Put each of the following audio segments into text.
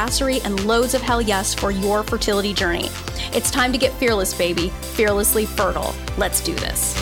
badassery, and loads of hell yes for your fertility journey. It's time to get fearless, baby. Fearlessly fertile. Let's do this.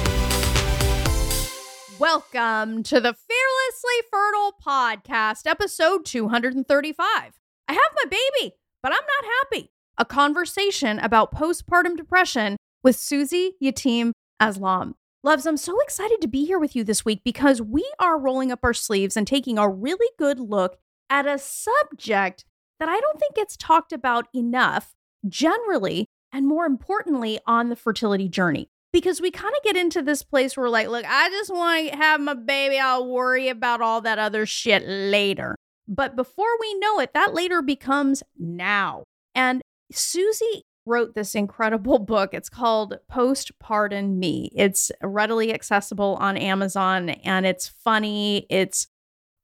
Welcome to the Fearlessly Fertile Podcast, episode 235. I have my baby, but I'm not happy. A conversation about postpartum depression with Suzy Yatim Aslam. Loves, I'm so excited to be here with you this week because we are rolling up our sleeves and taking a really good look at a subject that I don't think gets talked about enough generally, and more importantly, on the fertility journey. Because we kind of get into this place where, like, look, I just want to have my baby. I'll worry about all that other shit later. But before we know it, that later becomes now. And Suzy wrote this incredible book. It's called Post Pardon Me. It's readily accessible on Amazon and it's funny, it's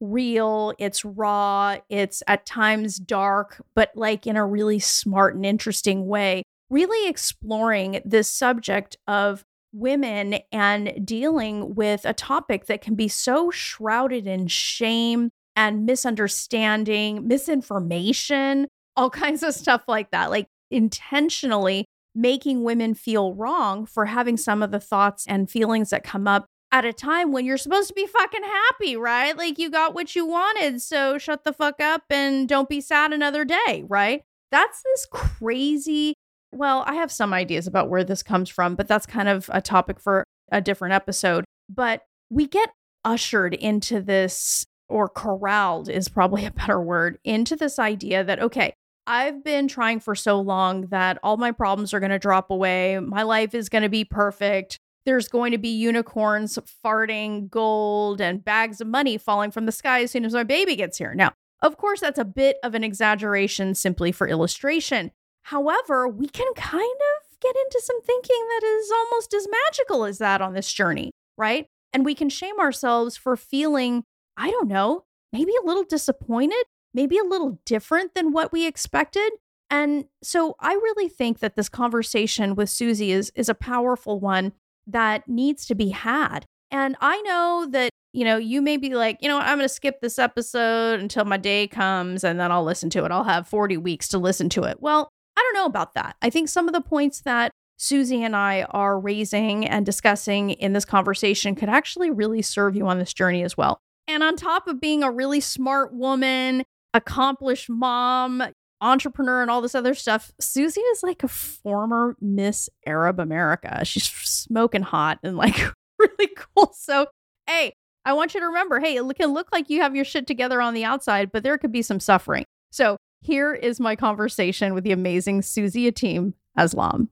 real, it's raw, it's at times dark, but like in a really smart and interesting way, really exploring this subject of women and dealing with a topic that can be so shrouded in shame and misunderstanding, misinformation, all kinds of stuff like that. Like intentionally making women feel wrong for having some of the thoughts and feelings that come up at a time when you're supposed to be fucking happy, right? Like you got what you wanted. So shut the fuck up and don't be sad another day, right? That's this crazy. Well, I have some ideas about where this comes from, but that's kind of a topic for a different episode. But we get ushered into this, or corralled is probably a better word, into this idea that, okay, I've been trying for so long that all my problems are going to drop away. My life is going to be perfect. There's going to be unicorns farting gold and bags of money falling from the sky as soon as my baby gets here. Now, of course, that's a bit of an exaggeration simply for illustration. However, we can kind of get into some thinking that is almost as magical as that on this journey, right? And we can shame ourselves for feeling, I don't know, maybe a little disappointed maybe a little different than what we expected. And so I really think that this conversation with Suzy is is a powerful one that needs to be had. And I know that, you know, you may be like, you know, I'm going to skip this episode until my day comes and then I'll listen to it. I'll have 40 weeks to listen to it. Well, I don't know about that. I think some of the points that Suzy and I are raising and discussing in this conversation could actually really serve you on this journey as well. And on top of being a really smart woman accomplished mom, entrepreneur, and all this other stuff. Suzy is like a former Miss Arab America. She's smoking hot and like really cool. So, hey, I want you to remember hey, it can look like you have your shit together on the outside, but there could be some suffering. So, here is my conversation with the amazing Suzy Yatim Aslam.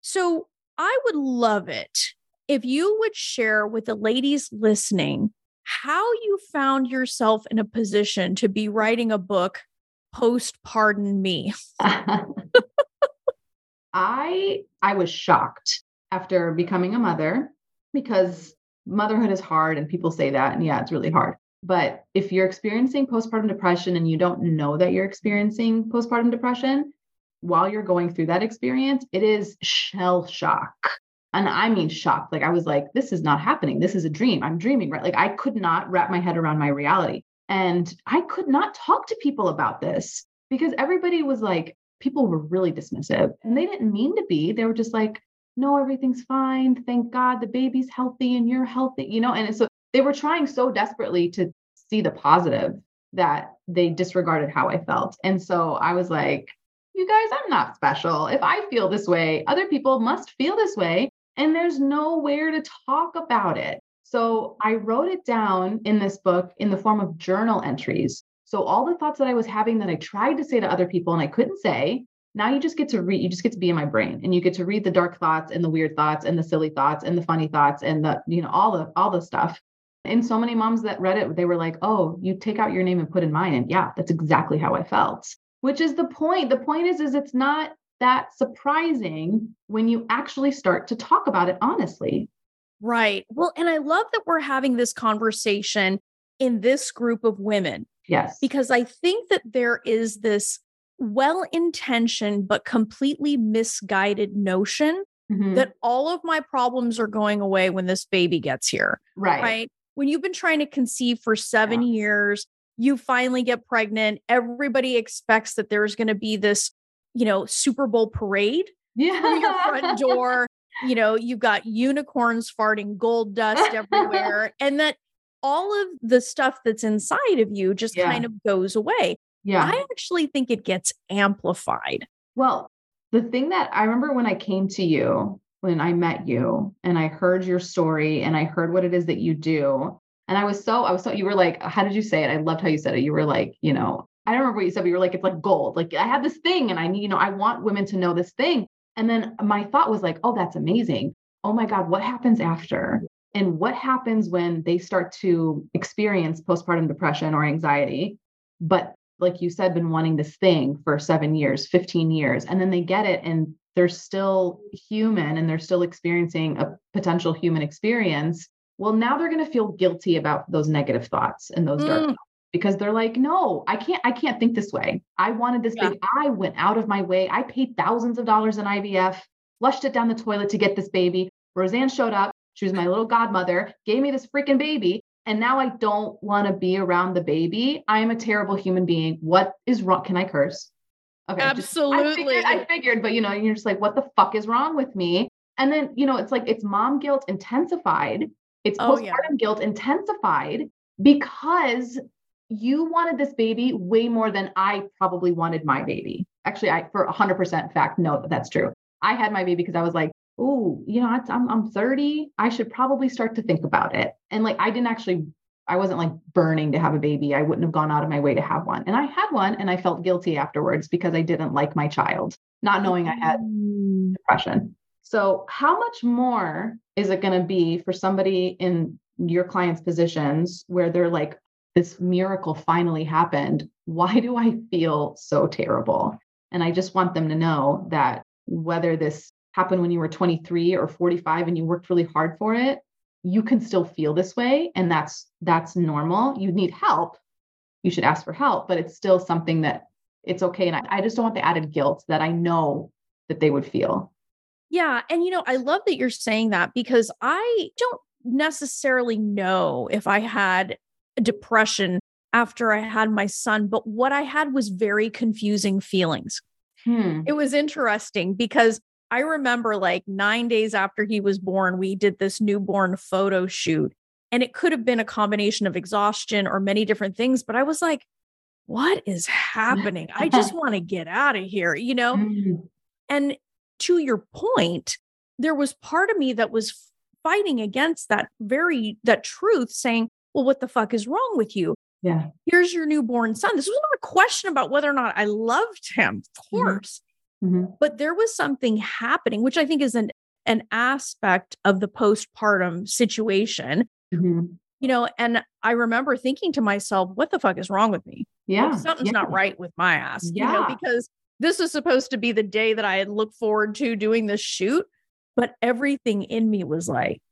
So, I would love it if you would share with the ladies listening how you found yourself in a position to be writing a book Post Pardon Me. I I was shocked after becoming a mother because motherhood is hard and people say that and yeah, it's really hard. But if you're experiencing postpartum depression and you don't know that you're experiencing postpartum depression while you're going through that experience, it is shell shock and I mean shocked. Like I was like, this is not happening. This is a dream. I'm dreaming, right? Like I could not wrap my head around my reality. And I could not talk to people about this because everybody was like, people were really dismissive and they didn't mean to be. They were just like, no, everything's fine. Thank God the baby's healthy and you're healthy, you know? And so they were trying so desperately to see the positive that they disregarded how I felt. And so I was like, you guys, I'm not special. If I feel this way, other people must feel this way and there's nowhere to talk about it. So I wrote it down in this book in the form of journal entries. So all the thoughts that I was having that I tried to say to other people and I couldn't say, now you just get to read, you just get to be in my brain and you get to read the dark thoughts and the weird thoughts and the silly thoughts and the funny thoughts and the, you know, all the all the stuff And so many moms that read it, they were like, oh, you take out your name and put in mine. And yeah, that's exactly how I felt. Which is the point. The point is, is it's not that surprising when you actually start to talk about it honestly. Right. Well, and I love that we're having this conversation in this group of women. Yes. Because I think that there is this well intentioned but completely misguided notion mm-hmm. that all of my problems are going away when this baby gets here. Right. Right. When you've been trying to conceive for seven yeah. years, you finally get pregnant. Everybody expects that there's going to be this, you know, Super Bowl parade yeah. through your front door. You know, you've got unicorns farting gold dust everywhere, and that all of the stuff that's inside of you just yeah. kind of goes away. Yeah. I actually think it gets amplified. Well, the thing that I remember when I came to you, when I met you and I heard your story and I heard what it is that you do. And I was so, I was so, you were like, how did you say it? I loved how you said it. You were like, you know, I don't remember what you said, but you were like, it's like gold. Like I have this thing and I need, you know, I want women to know this thing. And then my thought was like, oh, that's amazing. Oh my God, what happens after? And what happens when they start to experience postpartum depression or anxiety, but like you said, been wanting this thing for seven years, 15 years, and then they get it and they're still human and they're still experiencing a potential human experience. Well, now they're going to feel guilty about those negative thoughts and those dark mm. thoughts because they're like, no, I can't, I can't think this way. I wanted this yeah. baby. I went out of my way. I paid thousands of dollars in IVF, flushed it down the toilet to get this baby. Roseanne showed up. She was my little godmother, gave me this freaking baby and now I don't want to be around the baby. I am a terrible human being. What is wrong? Can I curse? Okay. Absolutely. Just, I, figured, I figured, but you know, you're just like, what the fuck is wrong with me? And then, you know, it's like it's mom guilt intensified. It's oh, postpartum yeah. guilt intensified because you wanted this baby way more than I probably wanted my baby. Actually, I for 100% fact know that that's true. I had my baby because I was like, oh, you know, I'm, I'm 30. I should probably start to think about it. And like, I didn't actually, I wasn't like burning to have a baby. I wouldn't have gone out of my way to have one. And I had one and I felt guilty afterwards because I didn't like my child, not knowing I had mm. depression. So, how much more is it going to be for somebody in your client's positions where they're like, this miracle finally happened? Why do I feel so terrible? And I just want them to know that whether this happened when you were 23 or 45 and you worked really hard for it you can still feel this way and that's that's normal you need help you should ask for help but it's still something that it's okay and I, I just don't want the added guilt that i know that they would feel yeah and you know i love that you're saying that because i don't necessarily know if i had depression after i had my son but what i had was very confusing feelings hmm. it was interesting because I remember like nine days after he was born, we did this newborn photo shoot. And it could have been a combination of exhaustion or many different things. But I was like, what is happening? I just want to get out of here, you know? Mm-hmm. And to your point, there was part of me that was fighting against that very, that truth saying, well, what the fuck is wrong with you? Yeah. Here's your newborn son. This was not a question about whether or not I loved him, of mm-hmm. course. Mm-hmm. But there was something happening, which I think is an an aspect of the postpartum situation. Mm-hmm. You know, and I remember thinking to myself, what the fuck is wrong with me? Yeah. Like, something's yeah. not right with my ass. Yeah. You know, because this is supposed to be the day that I had looked forward to doing this shoot. But everything in me was like,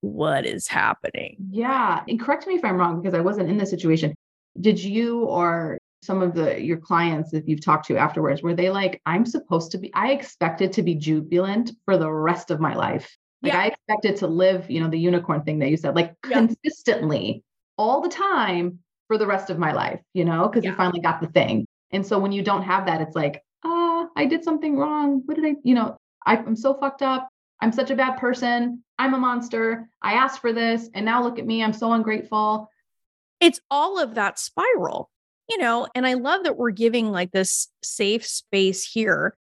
what is happening? Yeah. And correct me if I'm wrong, because I wasn't in this situation. Did you or some of the your clients that you've talked to afterwards were they like i'm supposed to be i expected to be jubilant for the rest of my life like yeah. i expected to live you know the unicorn thing that you said like yeah. consistently all the time for the rest of my life you know because yeah. you finally got the thing and so when you don't have that it's like ah i did something wrong what did i you know I, i'm so fucked up i'm such a bad person i'm a monster i asked for this and now look at me i'm so ungrateful it's all of that spiral you know, and I love that we're giving like this safe space here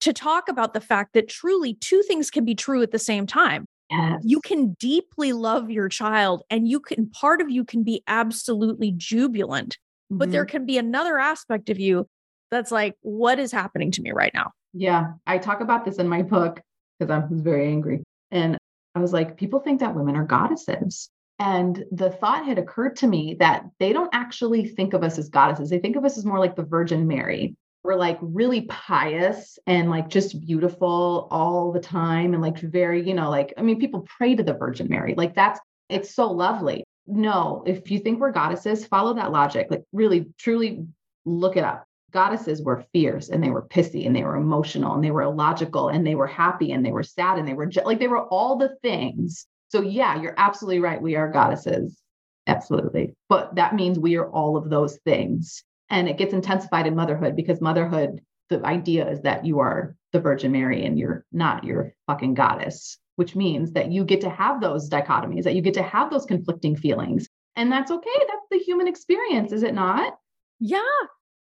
to talk about the fact that truly two things can be true at the same time. Yes. You can deeply love your child and you can part of you can be absolutely jubilant, mm-hmm. but there mm-hmm. can be another aspect of you that's like, what is happening to me right now? Yeah. I talk about this in my book because I was very angry. And I was like, people think that women are goddesses. And the thought had occurred to me that they don't actually think of us as goddesses. They think of us as more like the Virgin Mary. We're like really pious and like just beautiful all the time. And like very, you know, like, I mean, people pray to the Virgin Mary. Like that's, it's so lovely. No, if you think we're goddesses, follow that logic. Like really, truly look it up. Goddesses were fierce and they were pissy and they were emotional and they were illogical and they were happy and they were sad and they were like, they were all the things so, yeah, you're absolutely right. We are goddesses. Absolutely. But that means we are all of those things. And it gets intensified in motherhood because motherhood, the idea is that you are the Virgin Mary and you're not your fucking goddess, which means that you get to have those dichotomies, that you get to have those conflicting feelings. And that's okay. That's the human experience, is it not? Yeah.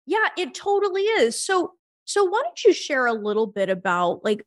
Yeah, it totally is. So, so why don't you share a little bit about like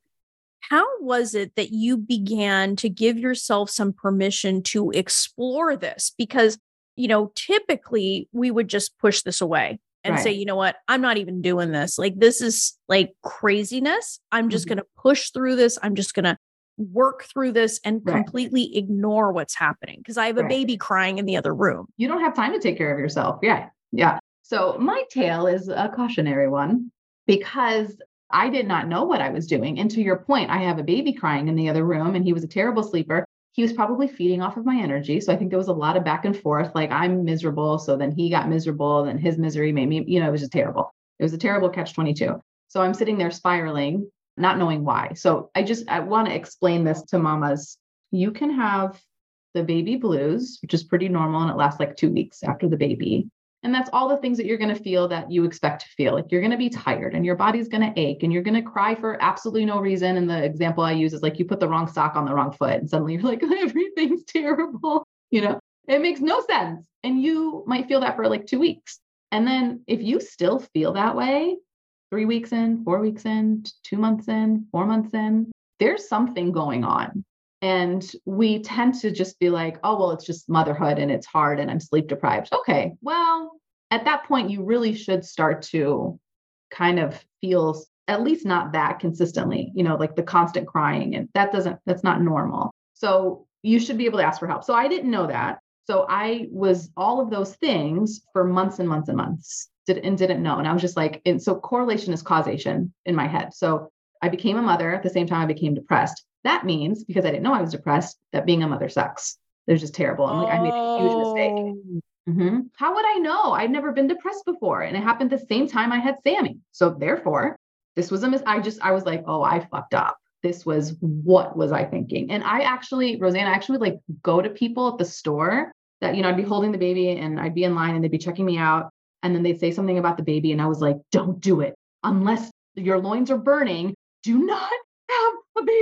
how was it that you began to give yourself some permission to explore this? Because, you know, typically we would just push this away and right. say, you know what, I'm not even doing this. Like, this is like craziness. I'm just mm-hmm. going to push through this. I'm just going to work through this and right. completely ignore what's happening because I have a right. baby crying in the other room. You don't have time to take care of yourself. Yeah. Yeah. So my tale is a cautionary one because I did not know what I was doing. And to your point, I have a baby crying in the other room and he was a terrible sleeper. He was probably feeding off of my energy. So I think there was a lot of back and forth. Like I'm miserable. So then he got miserable. Then his misery made me, you know, it was just terrible. It was a terrible catch 22. So I'm sitting there spiraling, not knowing why. So I just, I want to explain this to mamas. You can have the baby blues, which is pretty normal and it lasts like two weeks after the baby. And that's all the things that you're going to feel that you expect to feel. Like you're going to be tired and your body's going to ache and you're going to cry for absolutely no reason. And the example I use is like you put the wrong sock on the wrong foot and suddenly you're like, everything's terrible. You know, it makes no sense. And you might feel that for like two weeks. And then if you still feel that way, three weeks in, four weeks in, two months in, four months in, there's something going on. And we tend to just be like, oh, well, it's just motherhood and it's hard and I'm sleep deprived. Okay, well, at that point, you really should start to kind of feel at least not that consistently, you know, like the constant crying. And that doesn't, that's not normal. So you should be able to ask for help. So I didn't know that. So I was all of those things for months and months and months did, and didn't know. And I was just like, and so correlation is causation in my head. So I became a mother at the same time I became depressed. That means because I didn't know I was depressed, that being a mother sucks. They're just terrible. I'm like, I made a huge mistake. Oh. Mm-hmm. How would I know? I'd never been depressed before. And it happened the same time I had Sammy. So therefore, this was a mis- I just, I was like, oh, I fucked up. This was what was I thinking? And I actually, Roseanne, I actually would like go to people at the store that, you know, I'd be holding the baby and I'd be in line and they'd be checking me out. And then they'd say something about the baby. And I was like, don't do it unless your loins are burning. Do not have.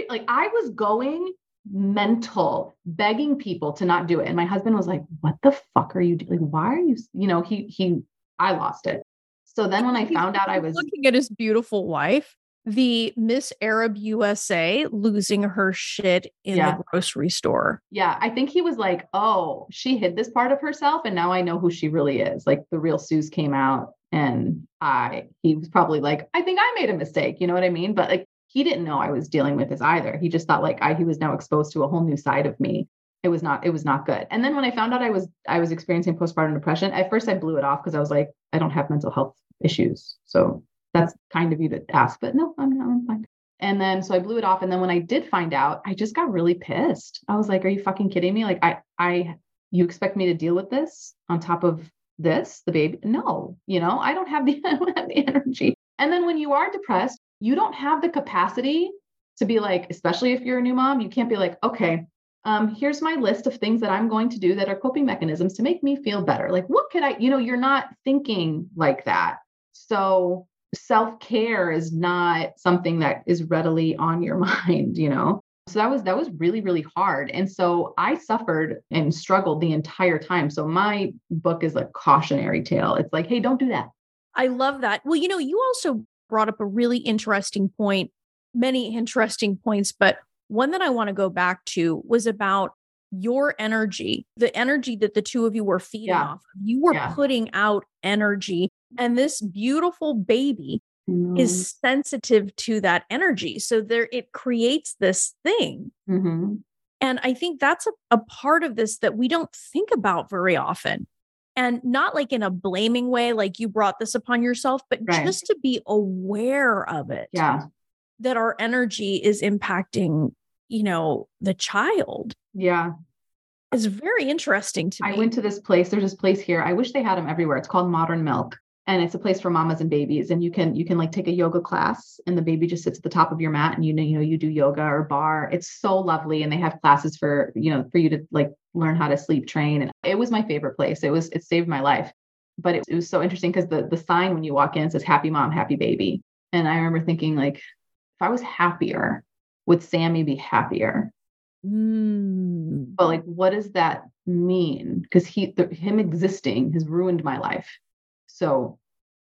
Like I was going mental begging people to not do it. And my husband was like what the fuck are you doing like, why are you you know he he i lost it. So then when i found out i was looking at his beautiful wife the miss arab usa losing her shit in yeah. the grocery store. Yeah i think he was like oh she hid this part of herself and now i know who she really is. Like the real suze came out and i he was probably like i think i made a mistake you know what i mean? But like he didn't know I was dealing with this either. He just thought like I he was now exposed to a whole new side of me. It was not it was not good. And then when I found out I was I was experiencing postpartum depression, at first I blew it off because I was like I don't have mental health issues. So that's kind of you to ask, but no, I'm not I'm fine. And then so I blew it off and then when I did find out, I just got really pissed. I was like, are you fucking kidding me? Like I I you expect me to deal with this on top of this, the baby? No, you know, I don't have the I don't have the energy. And then when you are depressed, you don't have the capacity to be like, especially if you're a new mom, you can't be like, okay, um, here's my list of things that I'm going to do that are coping mechanisms to make me feel better. Like, what could I, you know, you're not thinking like that. So self care is not something that is readily on your mind, you know? So that was that was really really hard. And so I suffered and struggled the entire time. So my book is a cautionary tale. It's like, hey, don't do that. I love that. Well, you know, you also brought up a really interesting point, many interesting points, but one that I want to go back to was about your energy, the energy that the two of you were feeding yeah. off. You were yeah. putting out energy, and this beautiful baby mm-hmm. is sensitive to that energy. So there, it creates this thing. Mm-hmm. And I think that's a, a part of this that we don't think about very often. And not like in a blaming way, like you brought this upon yourself, but Right. just to be aware of it. Yeah. That our energy is impacting, you know, the child Yeah. It's very interesting to me. I went to this place. There's this place here. I wish they had them everywhere. It's called Modern Milk. And it's a place for mamas and babies. And you can you can like take a yoga class and the baby just sits at the top of your mat and you know, you know, you do yoga or barre. It's so lovely. And they have classes for, you know, for you to like learn how to sleep train. And it was my favorite place. It was it saved my life. But it, it was so interesting because the the sign when you walk in says happy mom, happy baby. And I remember thinking, like, if I was happier, would Sammy be happier? Mm. but like what does that mean because he the, him existing has ruined my life so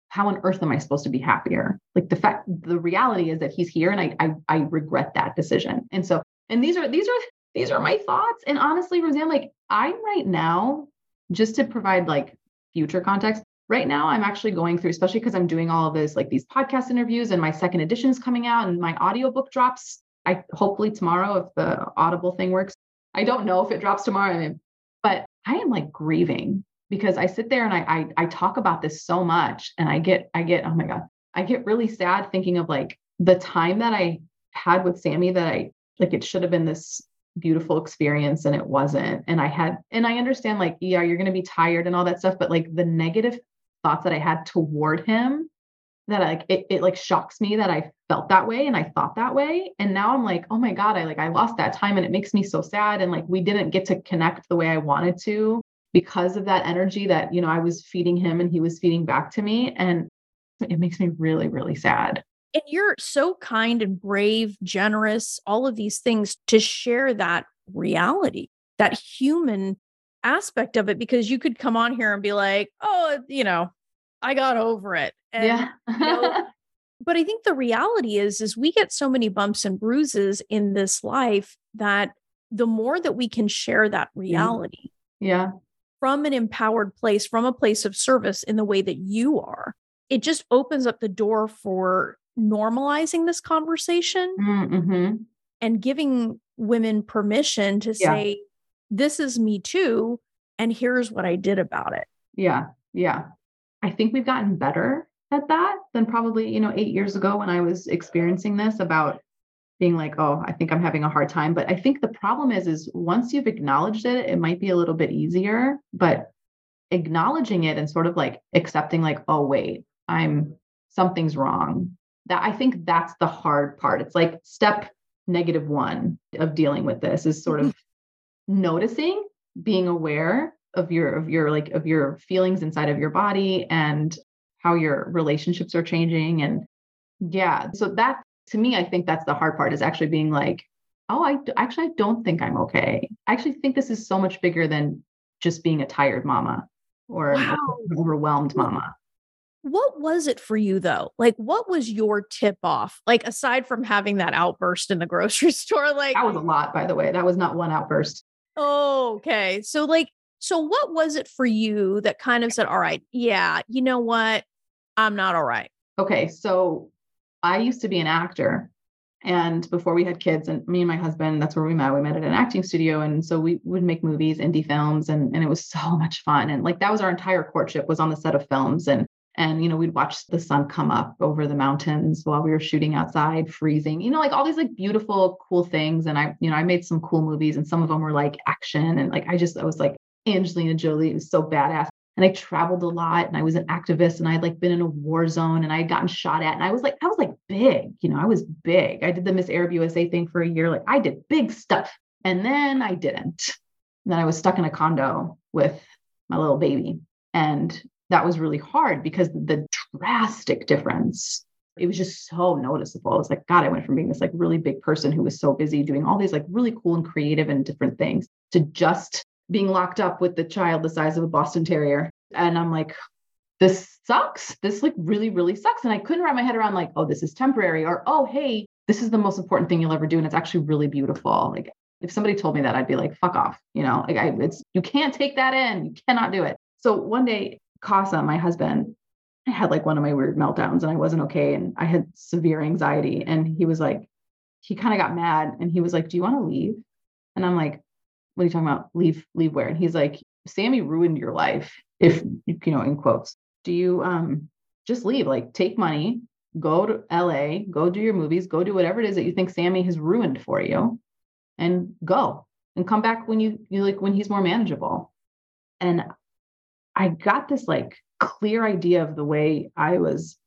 how on earth am i supposed to be happier? Like the fact the reality is that he's here and i i, I regret that decision. And so and these are these are these are my thoughts. And honestly roseanne like i'm right now just to provide like future context right now i'm actually going through especially because i'm doing all of this like these podcast interviews and my second edition is coming out and my audiobook drops I hopefully tomorrow if the Audible thing works. I don't know if it drops tomorrow, but I am like grieving because I sit there and I, I I talk about this so much and I get I get oh my god I get really sad thinking of like the time that I had with Sammy that I like it should have been this beautiful experience and it wasn't and I had and I understand like yeah you're going to be tired and all that stuff but like the negative thoughts that I had toward him that I, like it, it like shocks me that I felt that way and I thought that way. And now I'm like, oh my God, I like I lost that time and it makes me so sad. And like we didn't get to connect the way I wanted to because of that energy that, you know, I was feeding him and he was feeding back to me. And it makes me really, really sad. And you're so kind and brave, generous, all of these things to share that reality, that human aspect of it, because you could come on here and be like, oh, you know, I got over it. And, yeah. know, but I think the reality is, is we get so many bumps and bruises in this life that the more that we can share that reality yeah. From an empowered place, from a place of service in the way that you are, it just opens up the door for normalizing this conversation Mm-hmm. and giving women permission to Yeah. say, this is me too. And here's what I did about it. Yeah. Yeah. I think we've gotten better at that than probably, you know, eight years ago when I was experiencing this about being like, oh, I think I'm having a hard time. But I think the problem is, is once you've acknowledged it, it might be a little bit easier, but acknowledging it and sort of like accepting, like, oh, wait, I'm something's wrong. That I think that's the hard part. It's like step negative one of dealing with this is sort of noticing, being aware of your of your like of your feelings inside of your body and how your relationships are changing and yeah so that to me i think that's the hard part is actually being like oh i d- actually i don't think i'm okay i actually think this is so much bigger than just being a tired mama or an overwhelmed mama What was it for you though? Like, what was your tip off? Like, aside from having that outburst in the grocery store, like, that was a lot by the way that was not one outburst oh, okay. So, like, so what was it for you that kind of said, all right, yeah, you know what? I'm not all right. Okay, so I used to be an actor. And before we had kids, and me and my husband, that's where we met. We met at an acting studio. And so we would make movies, indie films, and, and it was so much fun. And like that was our entire courtship was on the set of films. And and you know, we'd watch the sun come up over the mountains while we were shooting outside, freezing, you know, like all these like beautiful, cool things. And I, you know, I made some cool movies, and some of them were like action. And like I just I was like Angelina Jolie, was so badass and I traveled a lot and I was an activist and I had like been in a war zone and I had gotten shot at and I was like I was like big, you know, I was big. I did the Miss Arab USA thing for a year like I did big stuff. And then I didn't. And then I was stuck in a condo with my little baby and that was really hard because the drastic difference it was just so noticeable. It's like, God, I went from being this like really big person who was so busy doing all these like really cool and creative and different things to just being locked up with the child the size of a Boston Terrier. And I'm like, this sucks. This like really, really sucks. And I couldn't wrap my head around like, oh, this is temporary, or oh, hey, this is the most important thing you'll ever do. And it's actually really beautiful. Like if somebody told me that, I'd be like, fuck off. You know, like I it's you can't take that in. You cannot do it. So one day, Casa, my husband, I had like one of my weird meltdowns and I wasn't okay. And I had severe anxiety. And he was like, he kind of got mad and he was like, Do you want to leave? And I'm like, are you talking about? Leave, leave where? And he's like, Sammy ruined your life. If you know, in quotes, do you um just leave? Like take money, go to LA, go do your movies, go do whatever it is that you think Sammy has ruined for you, and go and come back when you you like when he's more manageable. And I got this like clear idea of the way I was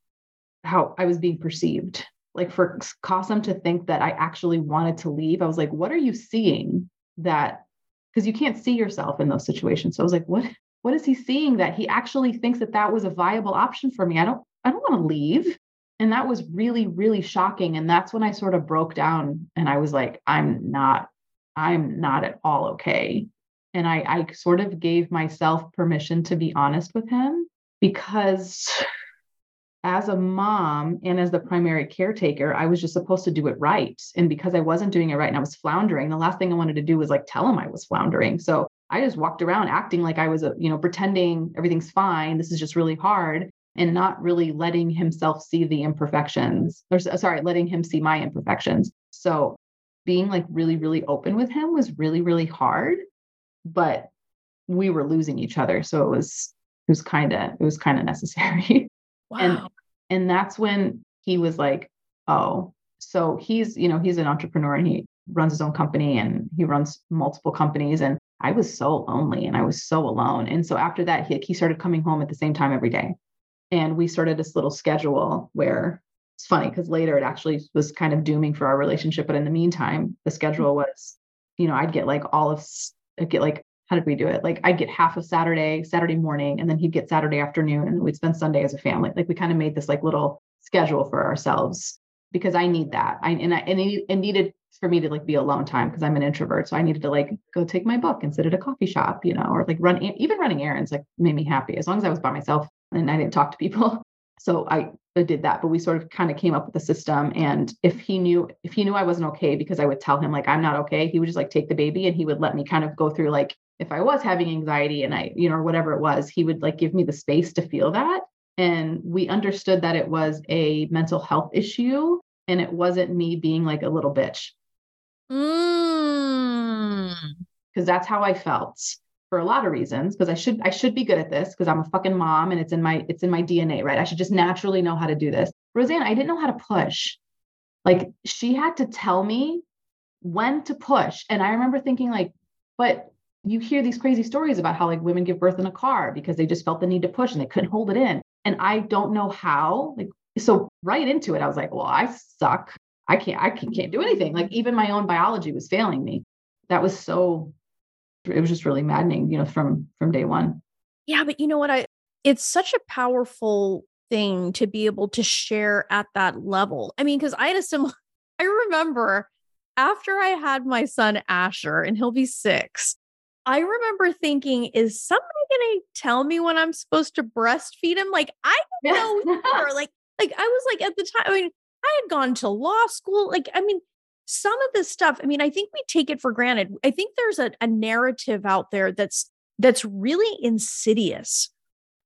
how I was being perceived. Like for Qasim to think that I actually wanted to leave, I was like, what are you seeing that because you can't see yourself in those situations. So I was like, what what is he seeing that he actually thinks that that was a viable option for me? I don't I don't want to leave. And that was really really shocking and that's when I sort of broke down and I was like, I'm not I'm not at all okay. And I I sort of gave myself permission to be honest with him because as a mom and as the primary caretaker, I was just supposed to do it right. And because I wasn't doing it right and I was floundering, the last thing I wanted to do was like tell him I was floundering. So I just walked around acting like I was, a, you know, pretending everything's fine. This is just really hard and not really letting himself see the imperfections or sorry, letting him see my imperfections. So being like really, really open with him was really, really hard, but we were losing each other. So it was, it was kind of, it was kind of necessary. Wow. And and that's when he was like, oh, so he's, you know, he's an entrepreneur and he runs his own company and he runs multiple companies. And I was so lonely and I was so alone. And so after that, he, he started coming home at the same time every day. And we started this little schedule where it's funny because later it actually was kind of dooming for our relationship. But in the meantime, the schedule mm-hmm. was, you know, I'd get like all of, I'd get like how did we do it? Like I'd get half of Saturday, Saturday morning, and then he'd get Saturday afternoon, and we'd spend Sunday as a family. Like we kind of made this like little schedule for ourselves because I need that. I and I and it, needed for me to like be alone time because I'm an introvert. So I needed to like go take my book and sit at a coffee shop, you know, or like run even running errands like made me happy as long as I was by myself and I didn't talk to people. So I did that, but we sort of kind of came up with a system. And if he knew if he knew I wasn't okay because I would tell him like I'm not okay, he would just like take the baby and he would let me kind of go through like if I was having anxiety and I, you know, or whatever it was, he would like give me the space to feel that. And we understood that it was a mental health issue and it wasn't me being like a little bitch. Mm. Because that's how I felt for a lot of reasons. Because I should I should be good at this because I'm a fucking mom and it's in my it's in my DNA, right? I should just naturally know how to do this. Roseanne, I didn't know how to push. Like she had to tell me when to push. And I remember thinking, like, but you hear these crazy stories about how like women give birth in a car because they just felt the need to push and they couldn't hold it in. And I don't know how. Like so right into it, I was like, well, I suck. I can't, I can't do anything. Like even my own biology was failing me. That was so it was just really maddening, you know, from from day one. Yeah, but you know what? I it's such a powerful thing to be able to share at that level. I mean, because I had a similar I remember after I had my son Asher, and he'll be six, I remember thinking, is somebody going to tell me when I'm supposed to breastfeed him? Like, I don't know either. like, like I was like at the time, I mean, I had gone to law school. Like, I mean, some of this stuff, I mean, I think we take it for granted. I think there's a, a narrative out there that's that's really insidious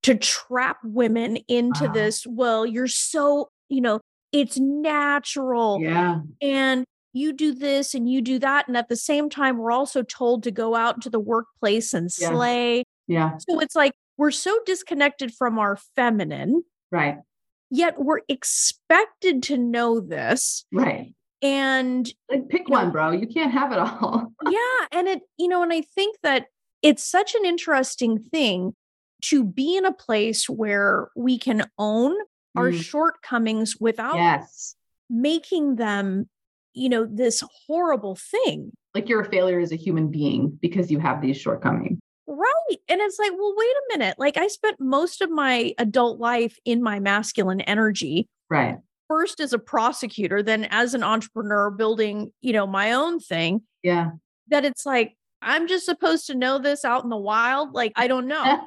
to trap women into wow. this. Well, you're so, you know, it's natural. Yeah. And you do this and you do that. And at the same time, we're also told to go out to the workplace and slay. Yeah. yeah. So it's like we're so disconnected from our feminine. Right. Yet we're expected to know this. Right. And like pick one, know, bro. You can't have it all. yeah. And it, you know, and I think that it's such an interesting thing to be in a place where we can own mm. our shortcomings without yes. making them you know, this horrible thing. Like you're a failure as a human being because you have these shortcomings. Right. And it's like, well, wait a minute. Like I spent most of my adult life in my masculine energy. Right. First as a prosecutor, then as an entrepreneur building, you know, my own thing. Yeah. That it's like, I'm just supposed to know this out in the wild. Like, I don't know.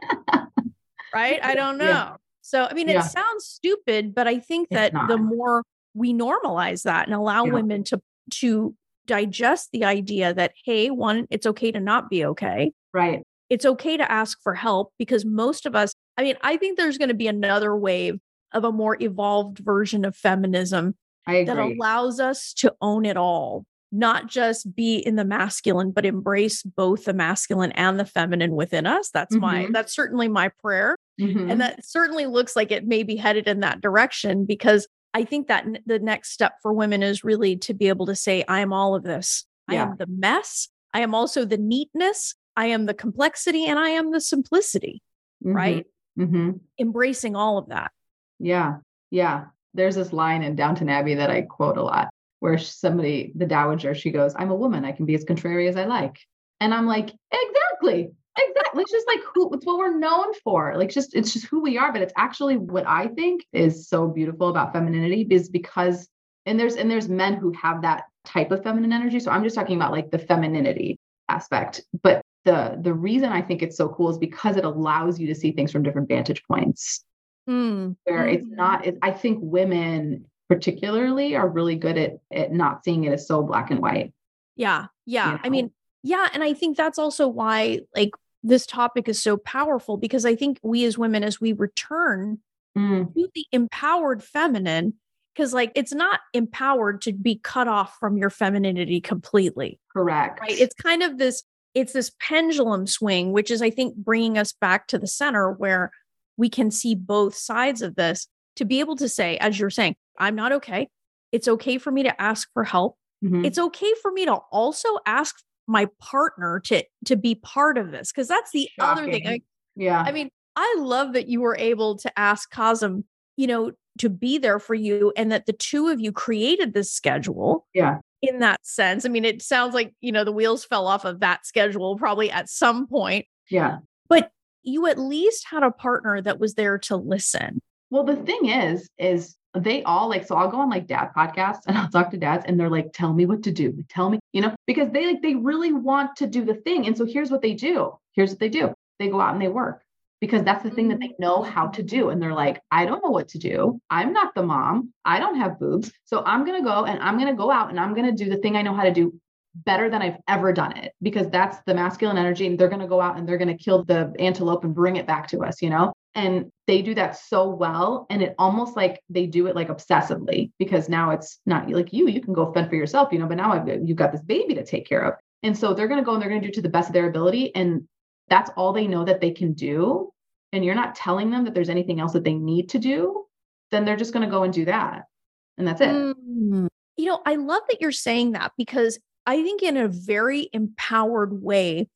right. I don't know. Yeah. So, I mean, it yeah. sounds stupid, but I think that the more we normalize that and allow yeah. women to to digest the idea that hey one it's okay to not be okay right it's okay to ask for help because most of us i mean i think there's going to be another wave of a more evolved version of feminism that allows us to own it all not just be in the masculine, but embrace both the masculine and the feminine within us. That's my, Mhm. that's certainly my prayer. Mhm. And that certainly looks like it may be headed in that direction because I think that the next step for women is really to be able to say, I am all of this. I am the mess. I am also the neatness. I am the complexity and I am the simplicity, right? hmm Embracing all of that. Yeah. Yeah. There's this line in Downton Abbey that I quote a lot where somebody, the dowager, she goes, I'm a woman. I can be as contrary as I like. And I'm like, exactly. Exactly. It's just like who it's what we're known for. Like just it's just who we are. But it's actually what I think is so beautiful about femininity is because and there's and there's men who have that type of feminine energy. So I'm just talking about like the femininity aspect. But the the reason I think it's so cool is because it allows you to see things from different vantage points Mm, where it's mhm. not it, i think women particularly are really good at at not seeing it as so black and white Yeah. Yeah. I know? mean, yeah. And I think that's also why, like, this topic is so powerful because I think we as women, as we return Mm, to the empowered feminine, because like it's not empowered to be cut off from your femininity completely, correct right? It's kind of this, it's this pendulum swing, which is, I think, bringing us back to the center where we can see both sides of this to be able to say, as you're saying, I'm not okay. It's okay for me to ask for help Mhm. it's okay for me to also ask my partner to to be part of this because that's the other thing. I, yeah I mean, I love that you were able to ask Qasim, you know, to be there for you and that the two of you created this schedule yeah in that sense. I mean, it sounds like, you know, the wheels fell off of that schedule probably at some point, yeah but you at least had a partner that was there to listen. well the thing is is they all like so i'll go on like dad podcasts and i'll talk to dads and they're like tell me what to do. Tell me you know because they like they really want to do the thing. And so here's what they do. Here's what they do. They go out and they work because that's the thing that they know mm. how to do. And they're like i don't know what to do. I'm not the mom. I don't have boobs. So i'm going to go and i'm going to go out and i'm going to do the thing i know how to do better than i've ever done it because that's the masculine energy and they're going to go out and they're going to kill the antelope and bring it back to us you know and they do that so well and it almost like they do it like obsessively because now it's not like you you can go fend for yourself you know but now I've, you've got this baby to take care of and so they're going to go and they're going to do to the best of their ability and that's all they know that they can do and you're not telling them that there's anything else that they need to do then they're just going to go and do that and that's it Mm. You know, I love that you're saying that because I think in a very empowered way,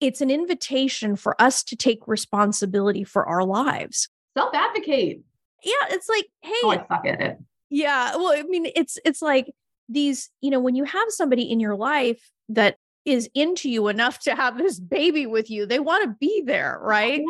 it's an invitation for us to take responsibility for our lives. self-advocate Yeah, it's like, hey, oh i suck at it yeah, well, I mean, it's it's like these, you know, when you have somebody in your life that is into you enough to have this baby with you, they want to be there, right?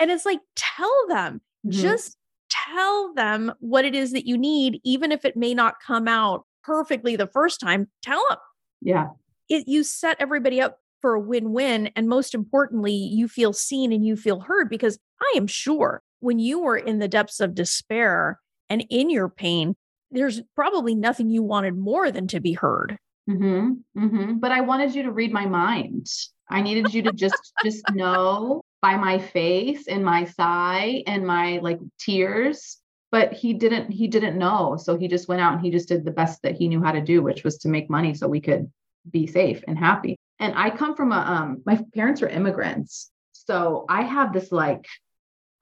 And it's like, tell them, Mhm. just tell them what it is that you need, even if it may not come out perfectly the first time. Tell them yeah it, you set everybody up for a win-win. And most importantly, you feel seen and you feel heard because I am sure when you were in the depths of despair and in your pain, there's probably nothing you wanted more than to be heard. hmm hmm But I wanted you to read my mind. I needed you to just just know by my face and my sigh and my like tears. But he didn't he didn't know. So he just went out and he just did the best that he knew how to do, which was to make money so we could be safe and happy. And I come from a um my parents are immigrants. So I have this like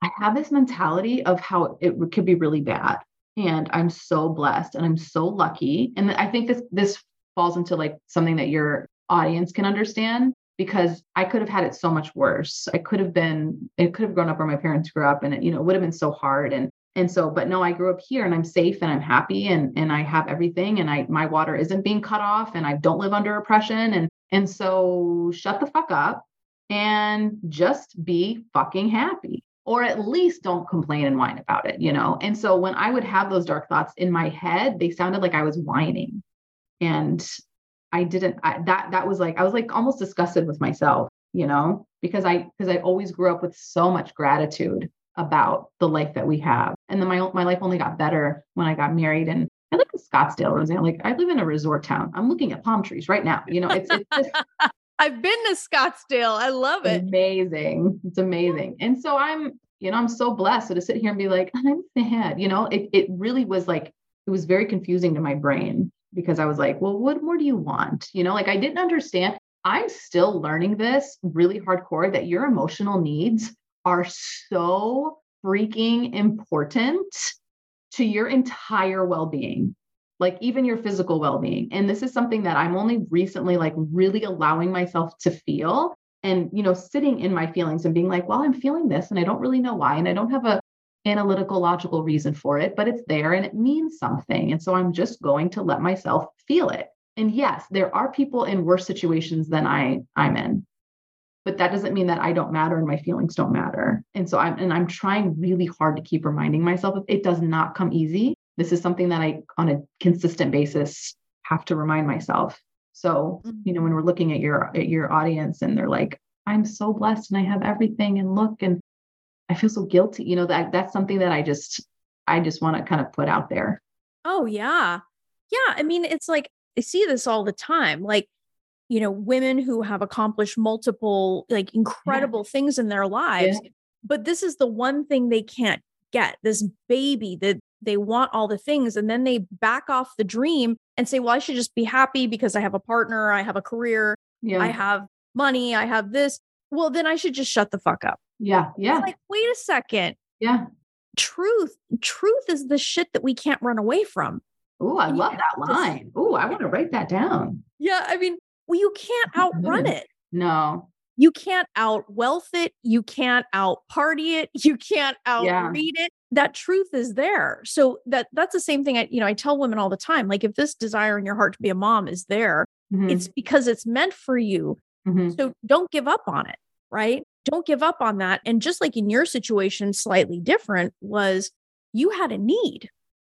I have this mentality of how it could be really bad. And I'm so blessed and I'm so lucky. And I think this this falls into like something that your audience can understand because I could have had it so much worse. I could have been, it could have grown up where my parents grew up and it, you know, it would have been so hard. And and so, but no, I grew up here and I'm safe and I'm happy and and I have everything and I my water isn't being cut off and I don't live under oppression. And and so shut the fuck up and just be fucking happy. Or at least don't complain and whine about it, you know? And so when I would have those dark thoughts in my head, they sounded like I was whining and i didn't I, that that was like i was like almost disgusted with myself you know because i because i always grew up with so much gratitude about the life that we have and then my my life only got better when i got married and i live in scottsdale roseanne like i live in a resort town i'm looking at palm trees right now you know it's it's just I've been to Scottsdale. I love it. amazing it's amazing and so i'm you know i'm so blessed so to sit here and be like i'm sad you know it, it really was like it was very confusing to my brain because I was like, well, what more do you want? You know, like I didn't understand. I'm still learning this really hardcore that your emotional needs are so freaking important to your entire well-being like even your physical well-being. And this is something that i'm only recently like really allowing myself to feel and you know sitting in my feelings and being like well i'm feeling this and i don't really know why and i don't have a analytical logical reason for it but it's there and it means something. And so i'm just going to let myself feel it. And yes there are people in worse situations than i i'm in but that doesn't mean that i don't matter and my feelings don't matter and so i'm and i'm trying really hard to keep reminding myself it does not come easy this is something that i on a consistent basis have to remind myself so, you know, mm-hmm. when we're looking at your at your audience and they're like, I'm so blessed and I have everything and look and I feel so guilty, you know, that that's something that I just I just want to kind of put out there. Oh yeah. Yeah, I mean, it's like I see this all the time. Like, you know, women who have accomplished multiple like incredible yeah. things in their lives, yeah. but this is the one thing they can't get. This baby that they want all the things and then they back off the dream and say, well, I should just be happy because I have a partner, I have a career, yeah. I have money, I have this. Well, then I should just shut the fuck up. Yeah. Yeah. Like, wait a second. Yeah. Truth, truth is the shit that we can't run away from. Oh, I love that line. Oh, I want to write that down. Yeah. I mean, well, you can't outrun it. No. You can't out wealth it. You can't out party it. You can't out yeah. read it that truth is there. So that that's the same thing I you know I tell women all the time like if this desire in your heart to be a mom is there, mm-hmm. it's because it's meant for you. Mm-hmm. So don't give up on it, right? Don't give up on that. And just like in your situation slightly different was you had a need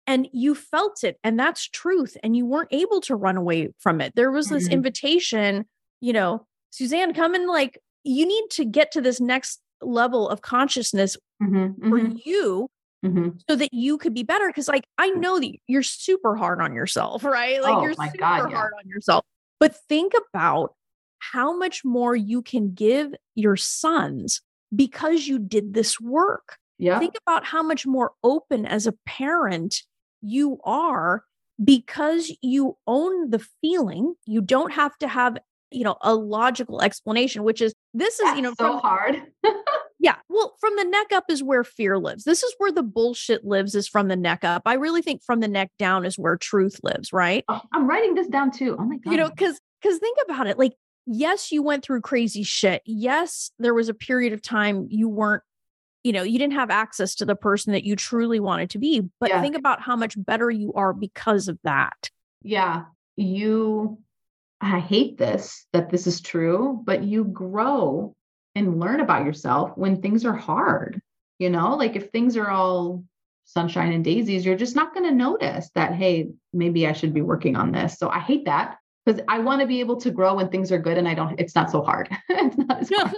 and you felt it and that's truth and you weren't able to run away from it. There was this mm-hmm. invitation, you know, Suzanne come and like you need to get to this next level of consciousness mm-hmm, for mm-hmm. you Mm-hmm. so that you could be better. Cause like I know that you're super hard on yourself, right? Like oh, you're super God, yeah. hard on yourself. But think about how much more you can give your sons because you did this work. Yeah. Think about how much more open as a parent you are because you own the feeling. You don't have to have, you know, a logical explanation, which is this is, That's you know, so from, hard. Yeah. Well, from the neck up is where fear lives. This is where the bullshit lives, is from the neck up. I really think from the neck down is where truth lives, right? Oh, I'm writing this down too. Oh my God. You know, because because think about it. Like, yes, you went through crazy shit. Yes, there was a period of time you weren't, you know, you didn't have access to the person that you truly wanted to be. But yeah. think about how much better you are because of that. Yeah. You I hate this that this is true, but you grow and learn about yourself when things are hard. You know, like if things are all sunshine and daisies, you're just not going to notice that, hey, maybe I should be working on this. So I hate that because I want to be able to grow when things are good and I don't, it's not so hard. it's not as hard.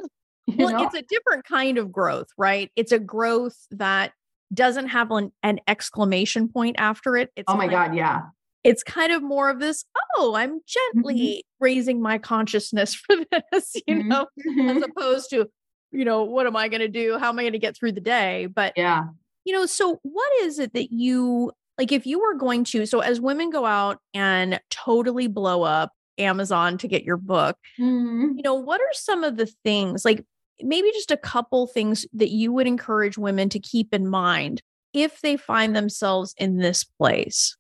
well, know? it's a different kind of growth, right? It's a growth that doesn't have an, an exclamation point after it. It's oh my God, yeah it's kind of more of this oh i'm gently mm-hmm. raising my consciousness for this you mm-hmm. know as mm-hmm. opposed to you know what am i going to do how am i going to get through the day but yeah you know so what is it that you like if you were going to so as women go out and totally blow up amazon to get your book mm-hmm. you know what are some of the things like maybe just a couple things that you would encourage women to keep in mind if they find themselves in this place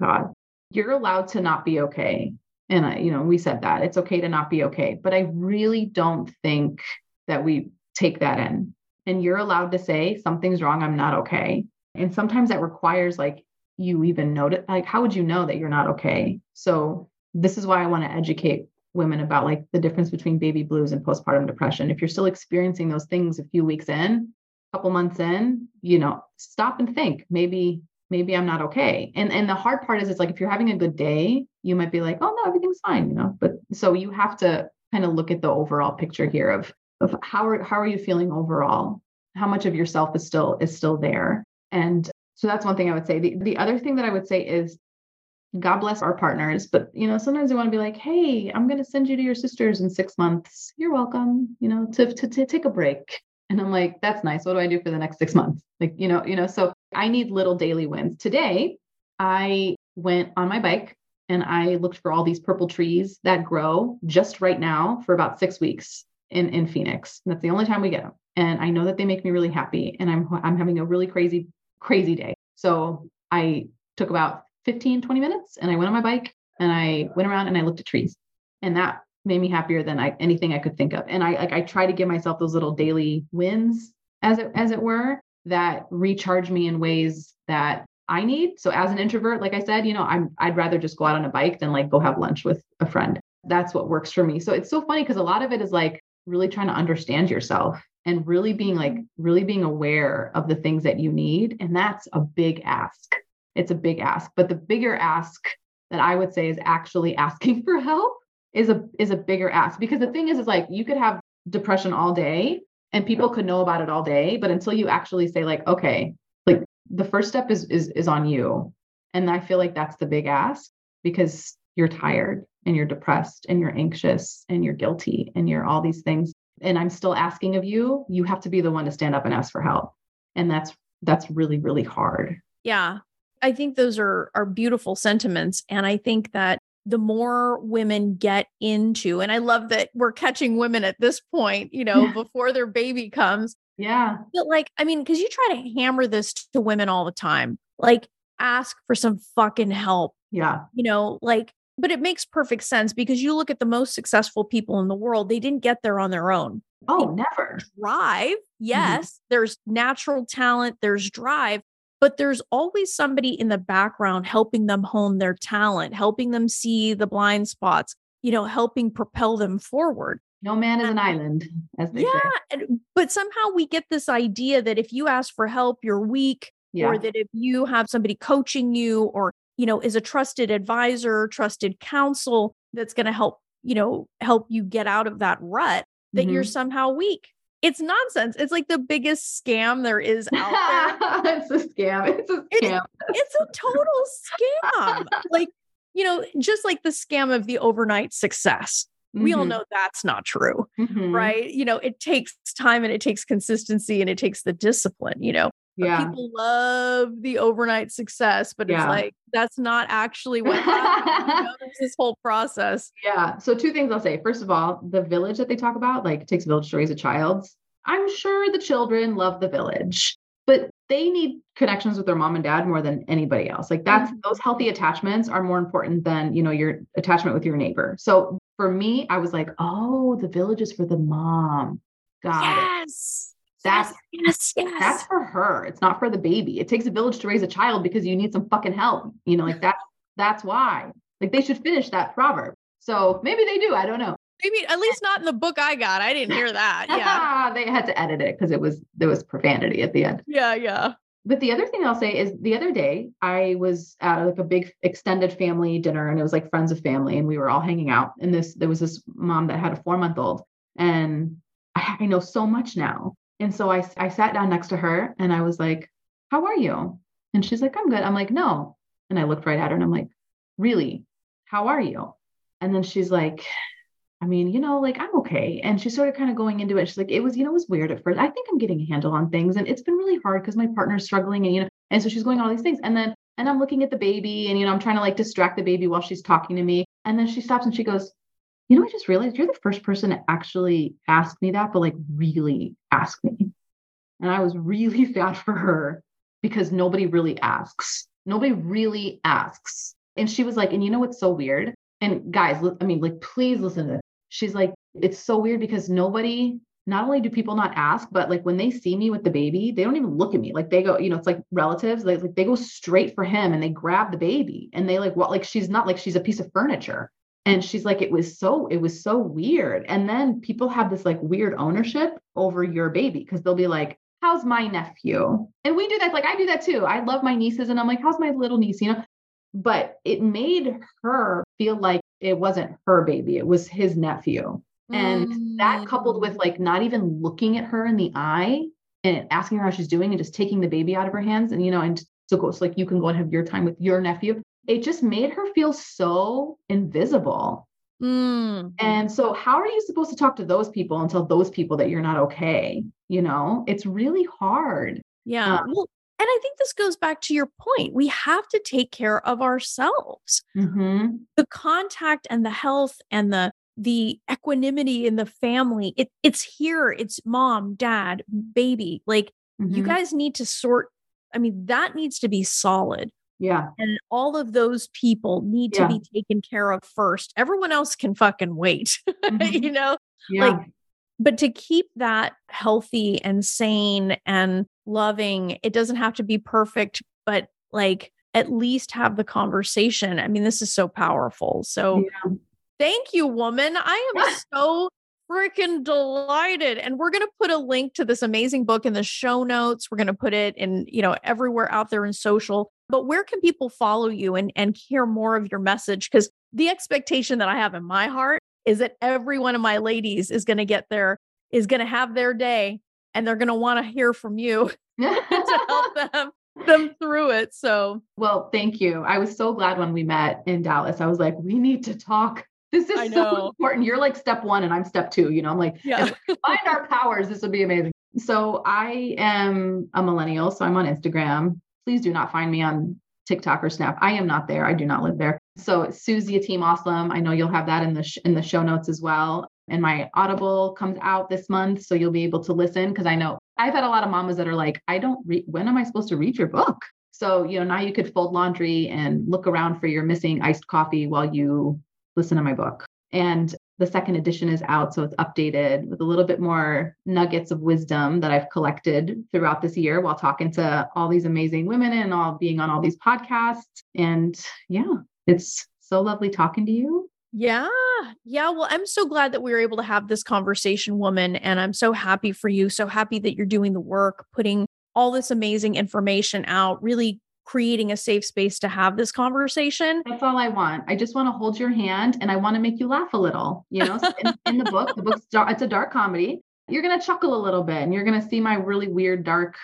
God, you're allowed to not be okay. And I, you know, we said that it's okay to not be okay, but I really don't think that we take that in. And you're allowed to say something's wrong, I'm not okay. And sometimes that requires like you even notice like how would you know that you're not okay? So this is why I want to educate women about like the difference between baby blues and postpartum depression. If you're still experiencing those things a few weeks in, a couple months in, you know, stop and think. Maybe maybe I'm not okay. And and the hard part is it's like if you're having a good day, you might be like, oh no, everything's fine, you know. But so you have to kind of look at the overall picture here of of how are how are you feeling overall? How much of yourself is still is still there? And so that's one thing I would say. The the other thing that I would say is God bless our partners, but you know, sometimes they want to be like, hey, I'm gonna send you to your sisters in six months. You're welcome, you know, to to, to take a break. And I'm like, that's nice. What do I do for the next six months? Like, you know, you know, so I need little daily wins. Today, I went on my bike and I looked for all these purple trees that grow just right now for about six weeks in, in Phoenix. And that's the only time we get them. And I know that they make me really happy. And I'm I'm having a really crazy, crazy day. So I took about 15, 20 minutes and I went on my bike and I went around and I looked at trees. And that made me happier than I, anything I could think of. And I like I try to give myself those little daily wins as it as it were that recharge me in ways that I need. So as an introvert, like I said, you know, I'm I'd rather just go out on a bike than like go have lunch with a friend. That's what works for me. So it's so funny because a lot of it is like really trying to understand yourself and really being like really being aware of the things that you need and that's a big ask. It's a big ask, but the bigger ask that I would say is actually asking for help is a is a bigger ask. Because the thing is is like you could have depression all day and people could know about it all day but until you actually say like okay like the first step is is is on you. And i feel like that's the big ask because you're tired and you're depressed and you're anxious and you're guilty and you're all these things. And i'm still asking of you you have to be the one to stand up and ask for help. And that's that's really really hard. Yeah i think those are are beautiful sentiments and i think that the more women get into and i love that we're catching women at this point you know before their baby comes yeah. but like i mean because you try to hammer this to women all the time like ask for some fucking help yeah. you know like but it makes perfect sense because you look at the most successful people in the world they didn't get there on their own. Oh never. drive yes mm-hmm. there's natural talent there's drive but there's always somebody in the background helping them hone their talent, helping them see the blind spots, you know, helping propel them forward. No man is an island, as they yeah, say. Yeah, but somehow we get this idea that if you ask for help, you're weak, yeah. or that if you have somebody coaching you, or you know, is a trusted advisor, trusted counsel that's going to help, you know, help you get out of that rut, that mm-hmm. you're somehow weak it's nonsense. It's like the biggest scam there is out there. it's a scam. It's a scam. It's, it's a total scam. like, you know, just like the scam of the overnight success. Mm-hmm. We all mm-hmm. know that's not true, mm-hmm. right? You know, it takes time and it takes consistency and it takes the discipline, you know. Yeah. people love the overnight success, but yeah. it's like that's not actually what happens. you know, this whole process. Yeah. So two things I'll say. First of all, the village that they talk about, like it takes a village to raise a child. I'm sure the children love the village, but they need connections with their mom and dad more than anybody else. Like that's mm-hmm. those healthy attachments are more important than, you know, your attachment with your neighbor. So for me, I was like, oh, the village is for the mom. Got yes. it. That's yes, yes. that's for her. It's not for the baby. It takes a village to raise a child because you need some fucking help. You know, like that's that's why. Like they should finish that proverb. So maybe they do. I don't know. Maybe at least not in the book I got. I didn't hear that. Yeah. they had to edit it because it was there was profanity at the end. Yeah, yeah. But the other thing I'll say is the other day I was at like a big extended family dinner and it was like friends of family and we were all hanging out. And this there was this mom that had a four month old and I, I know so much now and so I, I sat down next to her and I was like, How are you? And she's like, I'm good. I'm like, No. And I looked right at her and I'm like, Really? How are you? And then she's like, I mean, you know, like I'm okay. And she started kind of going into it. She's like, it was, you know, it was weird at first. I think I'm getting a handle on things. And it's been really hard because my partner's struggling. And, you know, and so she's going all these things. And then, and I'm looking at the baby and, you know, I'm trying to like distract the baby while she's talking to me. And then she stops and she goes, you know, I just realized you're the first person to actually ask me that, but like really ask me. And I was really sad for her because nobody really asks. Nobody really asks. And she was like, and you know what's so weird? And guys, I mean, like, please listen to this. She's like, it's so weird because nobody, not only do people not ask, but like when they see me with the baby, they don't even look at me. Like they go, you know, it's like relatives, they like they go straight for him and they grab the baby and they like what like she's not like she's a piece of furniture and she's like it was so it was so weird. And then people have this like weird ownership over your baby because they'll be like how's my nephew? And we do that like i do that too. I love my nieces and i'm like how's my little niece? You know? But it made her feel like it wasn't her baby it was his nephew. And mm. that coupled with like not even looking at her in the eye and asking her how she's doing and just taking the baby out of her hands and you know and so goes so like you can go and have your time with your nephew it just made her feel so invisible. Mm. And so, how are you supposed to talk to those people and tell those people that you're not okay? You know, it's really hard. Yeah. Um, well, And I think this goes back to your point. We have to take care of ourselves. Mm-hmm. The contact and the health and the the equanimity in the family, it, it's here. It's mom, dad, baby. Like you Mhm. guys need to sort. I mean, that needs to be solid. Yeah. And all of those people need to be taken care of first. Everyone else can fucking wait, Mhm. you know? Yeah. Like, but to keep that healthy and sane and loving, it doesn't have to be perfect, but like at least have the conversation. I mean, this is so powerful. So Yeah. thank you, woman. I am so freaking delighted. And we're going to put a link to this amazing book in the show notes. We're going to put it in, you know, everywhere out there in social. But where can people follow you and, and hear more of your message? Because the expectation that I have in my heart is that every one of my ladies is going to get their, is going to have their day and they're going to want to hear from you to help them them through it. So well, thank you. I was so glad when we met in Dallas. I was like, we need to talk. This is so important. You're like step one and I'm step two. You know, I'm like, yeah. find our powers. This would be amazing. So I am a millennial. So I'm on Instagram. Please do not find me on TikTok or Snap. I am not there. I do not live there. So Suzy Yatim Aslam. I know you'll have that in the sh- in the show notes as well. And my Audible comes out this month, so you'll be able to listen because I know I've had a lot of mamas that are like, I don't read. When am I supposed to read your book? So you know now you could fold laundry and look around for your missing iced coffee while you listen to my book. And the second edition is out, so it's updated with a little bit more nuggets of wisdom that I've collected throughout this year while talking to all these amazing women and all being on all these podcasts. And yeah, it's so lovely talking to you. Yeah. Yeah. Well, I'm so glad that we were able to have this conversation, woman. And I'm so happy for you. So happy that you're doing the work, putting all this amazing information out, really creating a safe space to have this conversation. That's all I want. I just want to hold your hand and I want to make you laugh a little. You know, in, in the book, the book's dark, it's a dark comedy. You're gonna chuckle a little bit and you're gonna see my really weird, dark,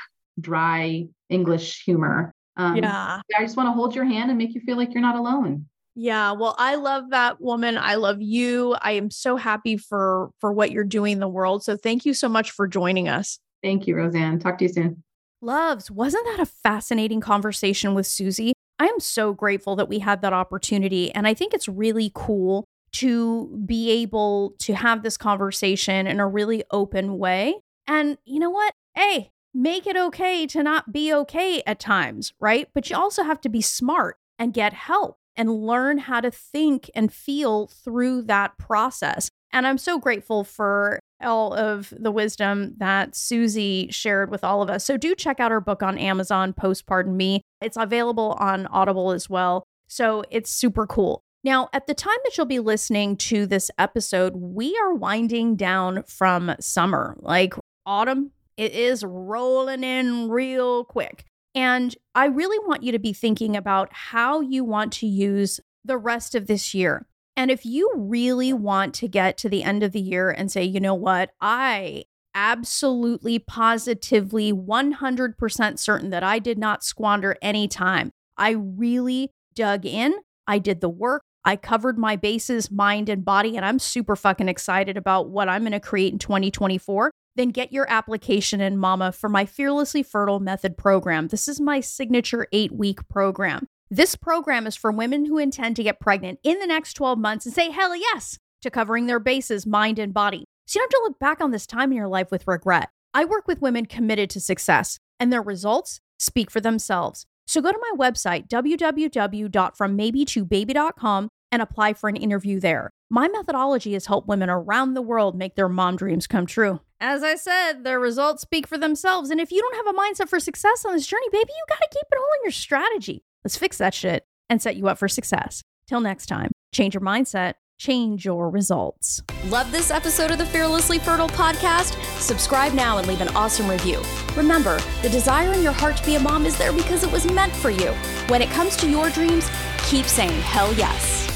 dry English humor. Um, yeah. I just want to hold your hand and make you feel like you're not alone. Yeah. Well, I love that woman. I love you. I am so happy for for what you're doing in the world. So thank you so much for joining us. Thank you, Roseanne. Talk to you soon. Loves, wasn't that a fascinating conversation with Suzy? I am so grateful that we had that opportunity. And I think it's really cool to be able to have this conversation in a really open way. And you know what? Hey, make it okay to not be okay at times, right? But you also have to be smart and get help and learn how to think and feel through that process. And I'm so grateful for all of the wisdom that Suzy shared with all of us. So do check out her book on Amazon, Post Pardon Me. It's available on Audible as well. So it's super cool. Now, at the time that you'll be listening to this episode, we are winding down from summer. Like autumn, it is rolling in real quick. And I really want you to be thinking about how you want to use the rest of this year. And if you really want to get to the end of the year and say, you know what, I absolutely, positively, 100% certain that I did not squander any time. I really dug in. I did the work. I covered my bases, mind and body, and I'm super fucking excited about what I'm going to create in 2024. Then get your application in, Mama, for my Fearlessly Fertile Method program. This is my signature eight week program. This program is for women who intend to get pregnant in the next 12 months and say hell yes to covering their bases, mind, and body. So you don't have to look back on this time in your life with regret. I work with women committed to success, and their results speak for themselves. So go to my website, www.frommaybe2baby.com, and apply for an interview there. My methodology has helped women around the world make their mom dreams come true. As I said, their results speak for themselves. And if you don't have a mindset for success on this journey, baby, you got to keep it all in your strategy. Let's fix that shit and set you up for success. Till next time, change your mindset, change your results. Love this episode of the Fearlessly Fertile podcast? Subscribe now and leave an awesome review. Remember, the desire in your heart to be a mom is there because it was meant for you. When it comes to your dreams, keep saying hell yes.